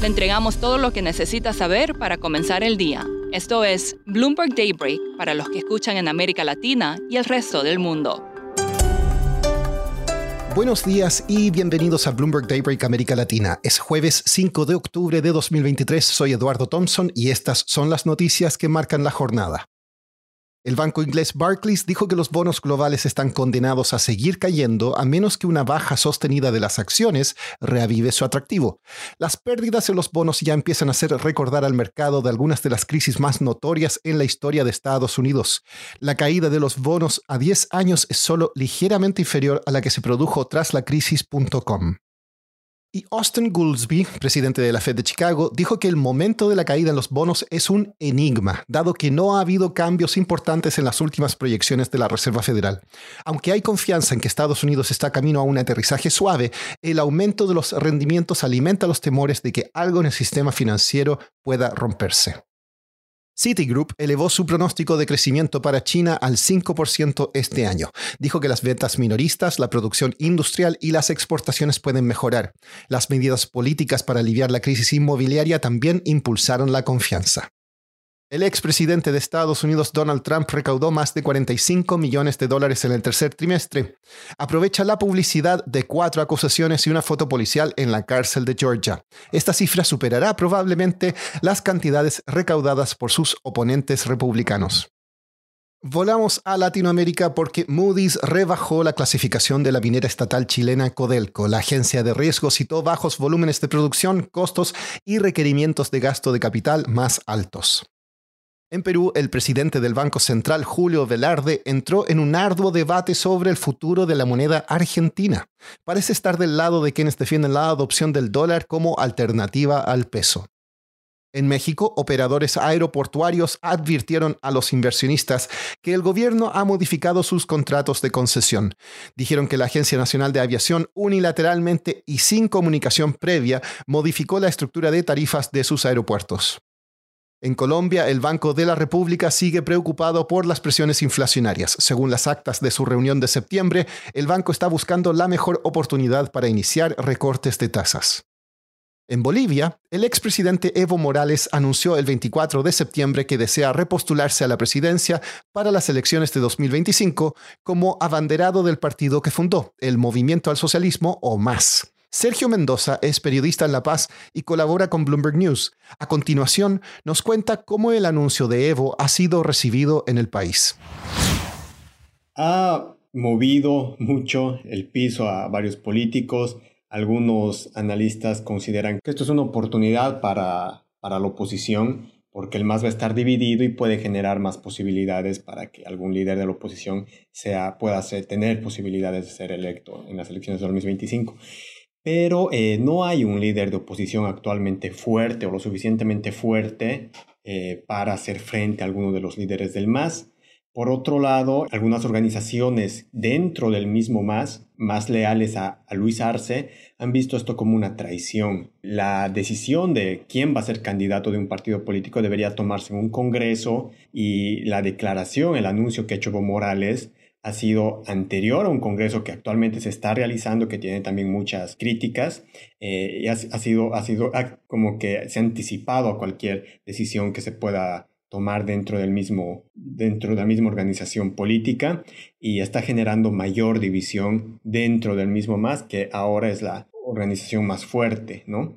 Le entregamos todo lo que necesita saber para comenzar el día. Esto es Bloomberg Daybreak para los que escuchan en América Latina y el resto del mundo. Buenos días y bienvenidos a Bloomberg Daybreak América Latina. Es jueves 5 de octubre de 2023. Soy Eduardo Thompson y estas son las noticias que marcan la jornada. El banco inglés Barclays dijo que los bonos globales están condenados a seguir cayendo a menos que una baja sostenida de las acciones reavive su atractivo. Las pérdidas en los bonos ya empiezan a hacer recordar al mercado de algunas de las crisis más notorias en la historia de Estados Unidos. La caída de los bonos a 10 años es solo ligeramente inferior a la que se produjo tras la crisis.com. Y Austin Goolsbee, presidente de la Fed de Chicago, dijo que el momento de la caída en los bonos es un enigma, dado que no ha habido cambios importantes en las últimas proyecciones de la Reserva Federal. Aunque hay confianza en que Estados Unidos está camino a un aterrizaje suave, el aumento de los rendimientos alimenta los temores de que algo en el sistema financiero pueda romperse. Citigroup elevó su pronóstico de crecimiento para China al 5% este año. Dijo que las ventas minoristas, la producción industrial y las exportaciones pueden mejorar. Las medidas políticas para aliviar la crisis inmobiliaria también impulsaron la confianza. El expresidente de Estados Unidos Donald Trump recaudó más de 45 millones de dólares en el tercer trimestre. Aprovecha la publicidad de cuatro acusaciones y una foto policial en la cárcel de Georgia. Esta cifra superará probablemente las cantidades recaudadas por sus oponentes republicanos. Volamos a Latinoamérica porque Moody's rebajó la clasificación de la minera estatal chilena Codelco. La agencia de riesgo citó bajos volúmenes de producción, costos y requerimientos de gasto de capital más altos. En Perú, el presidente del Banco Central, Julio Velarde, entró en un arduo debate sobre el futuro de la moneda argentina. Parece estar del lado de quienes defienden la adopción del dólar como alternativa al peso. En México, operadores aeroportuarios advirtieron a los inversionistas que el gobierno ha modificado sus contratos de concesión. Dijeron que la Agencia Nacional de Aviación unilateralmente y sin comunicación previa modificó la estructura de tarifas de sus aeropuertos. En Colombia, el Banco de la República sigue preocupado por las presiones inflacionarias. Según las actas de su reunión de septiembre, el banco está buscando la mejor oportunidad para iniciar recortes de tasas. En Bolivia, el expresidente Evo Morales anunció el 24 de septiembre que desea repostularse a la presidencia para las elecciones de 2025 como abanderado del partido que fundó, el Movimiento al Socialismo o MAS. Sergio Mendoza es periodista en La Paz y colabora con Bloomberg News. A continuación, nos cuenta cómo el anuncio de Evo ha sido recibido en el país. Ha movido mucho el piso a varios políticos. Algunos analistas consideran que esto es una oportunidad para, para la oposición porque el MAS va a estar dividido y puede generar más posibilidades para que algún líder de la oposición sea, pueda tener posibilidades de ser electo en las elecciones de 2025 pero eh, no hay un líder de oposición actualmente fuerte o lo suficientemente fuerte eh, para hacer frente a alguno de los líderes del MAS. Por otro lado, algunas organizaciones dentro del mismo MAS, más leales a, a, Luis Arce, han visto esto como una traición. La decisión de quién va a ser candidato de un partido político debería tomarse en un congreso y la declaración, el anuncio que ha hecho Evo Morales, ha sido anterior a un congreso que actualmente se está realizando, que tiene también muchas críticas, eh, y ha, sido, ha sido como que se ha anticipado a cualquier decisión que se pueda tomar dentro, del mismo, dentro de la misma organización política y está generando mayor división dentro del mismo más, que ahora es la organización más fuerte, ¿no?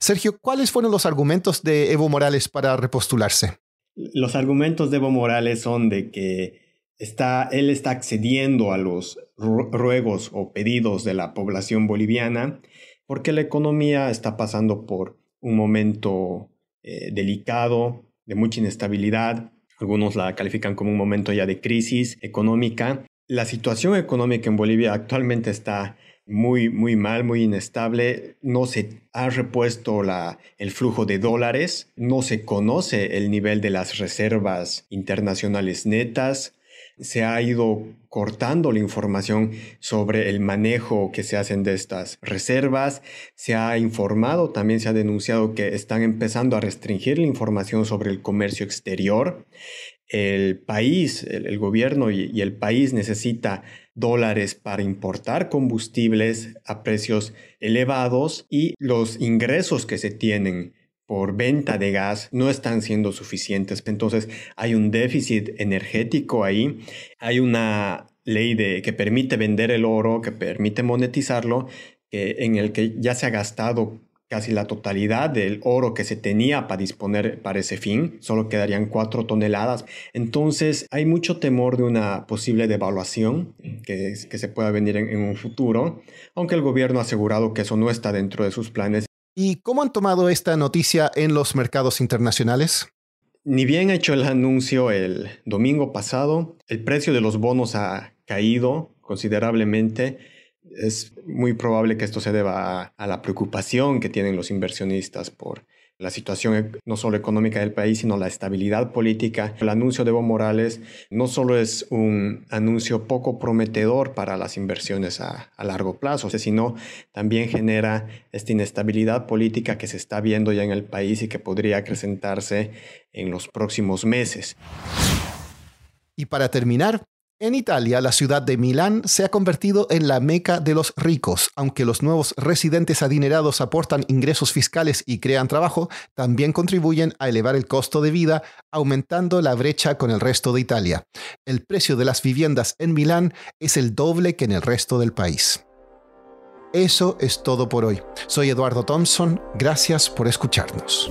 Sergio, ¿cuáles fueron los argumentos de Evo Morales para repostularse? Los argumentos de Evo Morales son de que está, él está accediendo a los ruegos o pedidos de la población boliviana porque la economía está pasando por un momento eh, delicado, de mucha inestabilidad. Algunos la califican como un momento ya de crisis económica. La situación económica en Bolivia actualmente está muy, muy mal, muy inestable. No se ha repuesto la, el flujo de dólares, no se conoce el nivel de las reservas internacionales netas, se ha ido cortando la información sobre el manejo que se hacen de estas reservas, se ha informado, también se ha denunciado que están empezando a restringir la información sobre el comercio exterior. El país, el, gobierno y el país necesita dólares para importar combustibles a precios elevados y los ingresos que se tienen por venta de gas no están siendo suficientes. Entonces hay un déficit energético ahí, hay una ley de, que permite vender el oro, que permite monetizarlo, en el que ya se ha gastado casi la totalidad del oro que se tenía para disponer para ese fin, solo quedarían cuatro toneladas. Entonces hay mucho temor de una posible devaluación que, que se pueda venir en un futuro, aunque el gobierno ha asegurado que eso no está dentro de sus planes ¿Y cómo han tomado esta noticia en los mercados internacionales? Ni bien hecho el anuncio el domingo pasado, el precio de los bonos ha caído considerablemente. Es muy probable que esto se deba a, la preocupación que tienen los inversionistas por la situación e, no solo económica del país, sino la estabilidad política. El anuncio de Evo Morales no solo es un anuncio poco prometedor para las inversiones a, a largo plazo, sino también genera esta inestabilidad política que se está viendo ya en el país y que podría acrecentarse en los próximos meses. Y para terminar, en Italia, la ciudad de Milán se ha convertido en la meca de los ricos. Aunque los nuevos residentes adinerados aportan ingresos fiscales y crean trabajo, también contribuyen a elevar el costo de vida, aumentando la brecha con el resto de Italia. El precio de las viviendas en Milán es el doble que en el resto del país. Eso es todo por hoy. Soy Eduardo Thompson. Gracias por escucharnos.